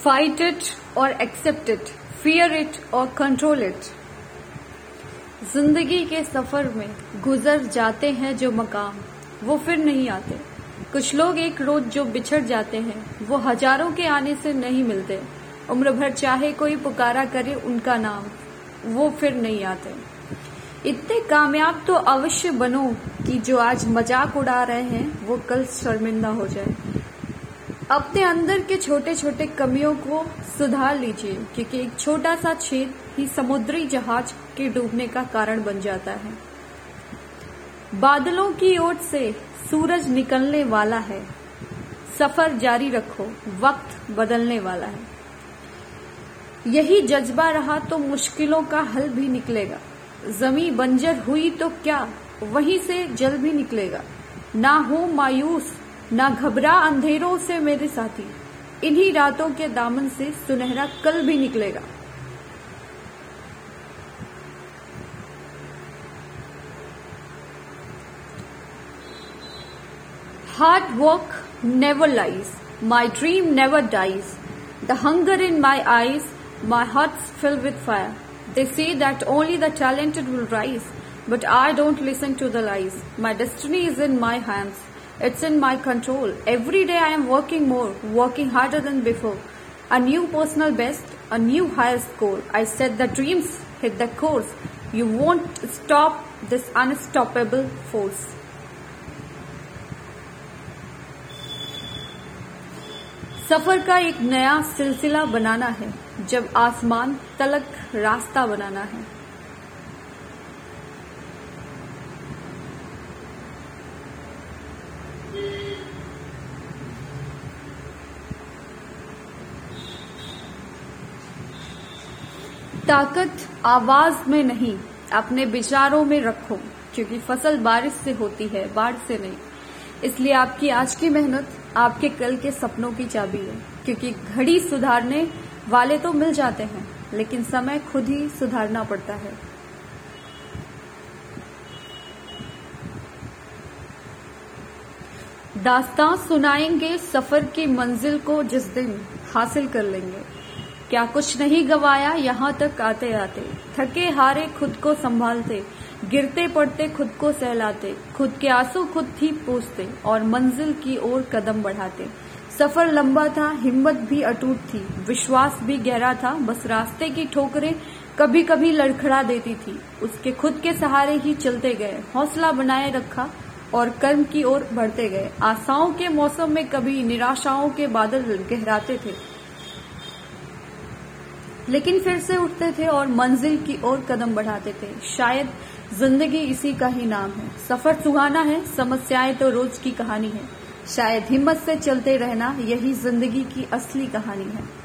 Fight it or accept it, fear it or control it. ज़िंदगी के सफ़र में गुजर जाते हैं जो मकाम वो फिर नहीं आते। कुछ लोग एक रोज जो बिछड़ जाते हैं वो हज़ारों के आने से नहीं मिलते। उम्र भर चाहे कोई पुकारा करे उनका नाम वो फिर नहीं आते। इतने कामयाब तो अवश्य बनो कि जो आज मज़ाक उड़ा रहे हैं वो कल शर्मिंदा हो जाए। अपने अंदर के छोटे छोटे कमियों को सुधार लीजिए, क्योंकि एक छोटा सा छेद ही समुद्री जहाज़ के डूबने का कारण बन जाता है। बादलों की ओर से सूरज निकलने वाला है। सफ़र जारी रखो, वक्त बदलने वाला है। यही जज्बा रहा तो मुश्किलों का हल भी निकलेगा। जमी बंजर हुई तो क्या, वहीं से जल भी निकलेगा। ना हो मायूस ना घबरा अंधेरों से मेरे साथी। इन्हीं रातों के दामन से सुनहरा कल भी निकलेगा। Hard work never lies my dream never dies. The hunger in my eyes my heart fill with fire. They say that only the talented will rise but I don't listen to the lies my destiny is in my hands It's in my control. Every day I am working more, working harder than before. A new personal best, a new higher score. I said the dreams hit the course. You won't stop this unstoppable force. सफर का एक नया सिलसिला बनाना है जब आसमान तलक रास्ता बनाना है ताकत आवाज़ में नहीं, अपने विचारों में रखो, क्योंकि फ़सल बारिश से होती है, बाढ़ से नहीं। इसलिए आपकी आज की मेहनत आपके कल के सपनों की चाबी है, क्योंकि घड़ी सुधारने वाले तो मिल जाते हैं, लेकिन समय खुद ही सुधारना पड़ता है। दास्तां सुनाएँगे सफ़र की मंजिल को जिस दिन हासिल कर लेंगे। क्या कुछ नहीं गवाया, यहाँ तक आते आते। थके हारे खुद को संभालते, गिरते पड़ते खुद को सहलाते, खुद के आँसू खुद ही पूछते और मंजिल की ओर कदम बढ़ाते। सफ़र लंबा था, हिम्मत भी अटूट थी, विश्वास भी गहरा था, बस रास्ते की ठोकरें कभी कभी लड़खड़ा देती थी। उसके खुद के सहारे ही चलते गए, हौसला बनाए रखा और कर्म की ओर बढ़ते गए। आशाओं के मौसम में कभी निराशाओं के बादल गहराते थे। लेकिन फिर से उठते थे और मंजिल की ओर कदम बढ़ाते थे। शायद ज़िंदगी इसी का ही नाम है। सफ़र सुहाना है, समस्याएँ तो रोज की कहानी है। शायद हिम्मत से चलते रहना यही ज़िंदगी की असली कहानी है।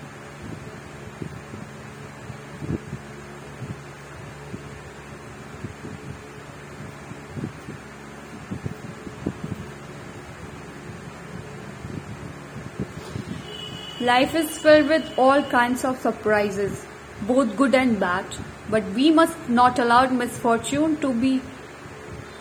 Life is filled with all kinds of surprises, both good and bad, but we must not allow misfortune to be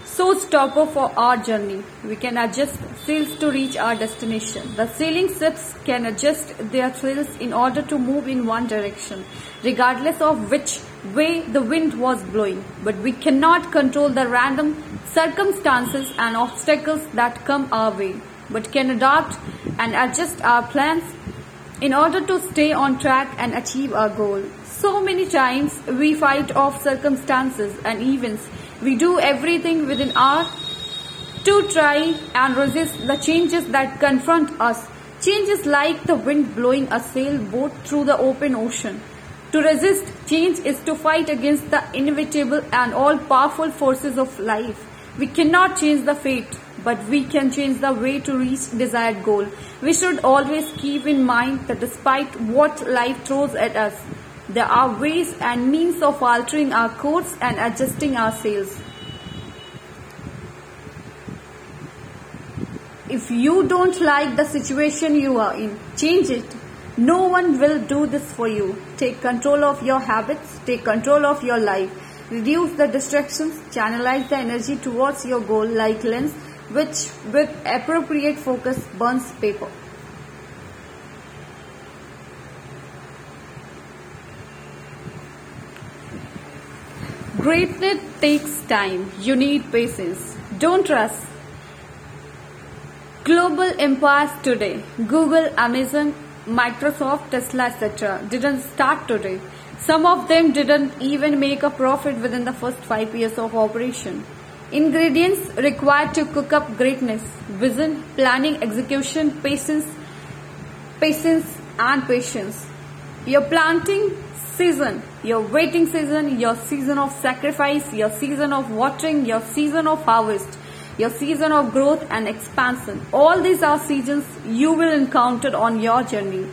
so stopper for our journey. We can adjust sails to reach our destination. The sailing ships can adjust their sails in order to move in one direction, regardless of which way the wind was blowing. But we cannot control the random circumstances and obstacles that come our way, but can adapt and adjust our plans in order to stay on track and achieve our goal. So many times we fight off circumstances and events. We do everything within our to try and resist the changes that confront us. Changes like the wind blowing a sailboat through the open ocean. To resist change is to fight against the inevitable and all powerful forces of life. We cannot change the fate, but we can change the way to reach desired goal. We should always keep in mind that despite what life throws at us, there are ways and means of altering our course and adjusting our sails. If you don't like the situation you are in, change it. No one will do this for you. Take control of your habits, take control of your life. Reduce the distractions, channelize the energy towards your goal like lens which with appropriate focus burns paper. Greatness takes time. You need patience. Don't rush. Global empires today, Google, Amazon, Microsoft, Tesla, etc., didn't start today. Some of them didn't even make a profit within the first five years of operation. Ingredients required to cook up greatness vision, planning, execution, patience, patience, and patience. Your planting season, your waiting season, your season of sacrifice, your season of watering, your season of harvest, your season of growth and expansion. All these are seasons you will encounter on your journey.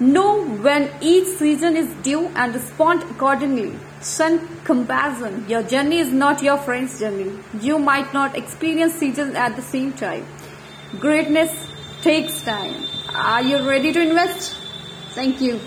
Know when each season is due and respond accordingly. Shun comparison. Your journey is not your friend's journey. You might not experience seasons at the same time. Greatness takes time. Are you ready to invest? Thank you.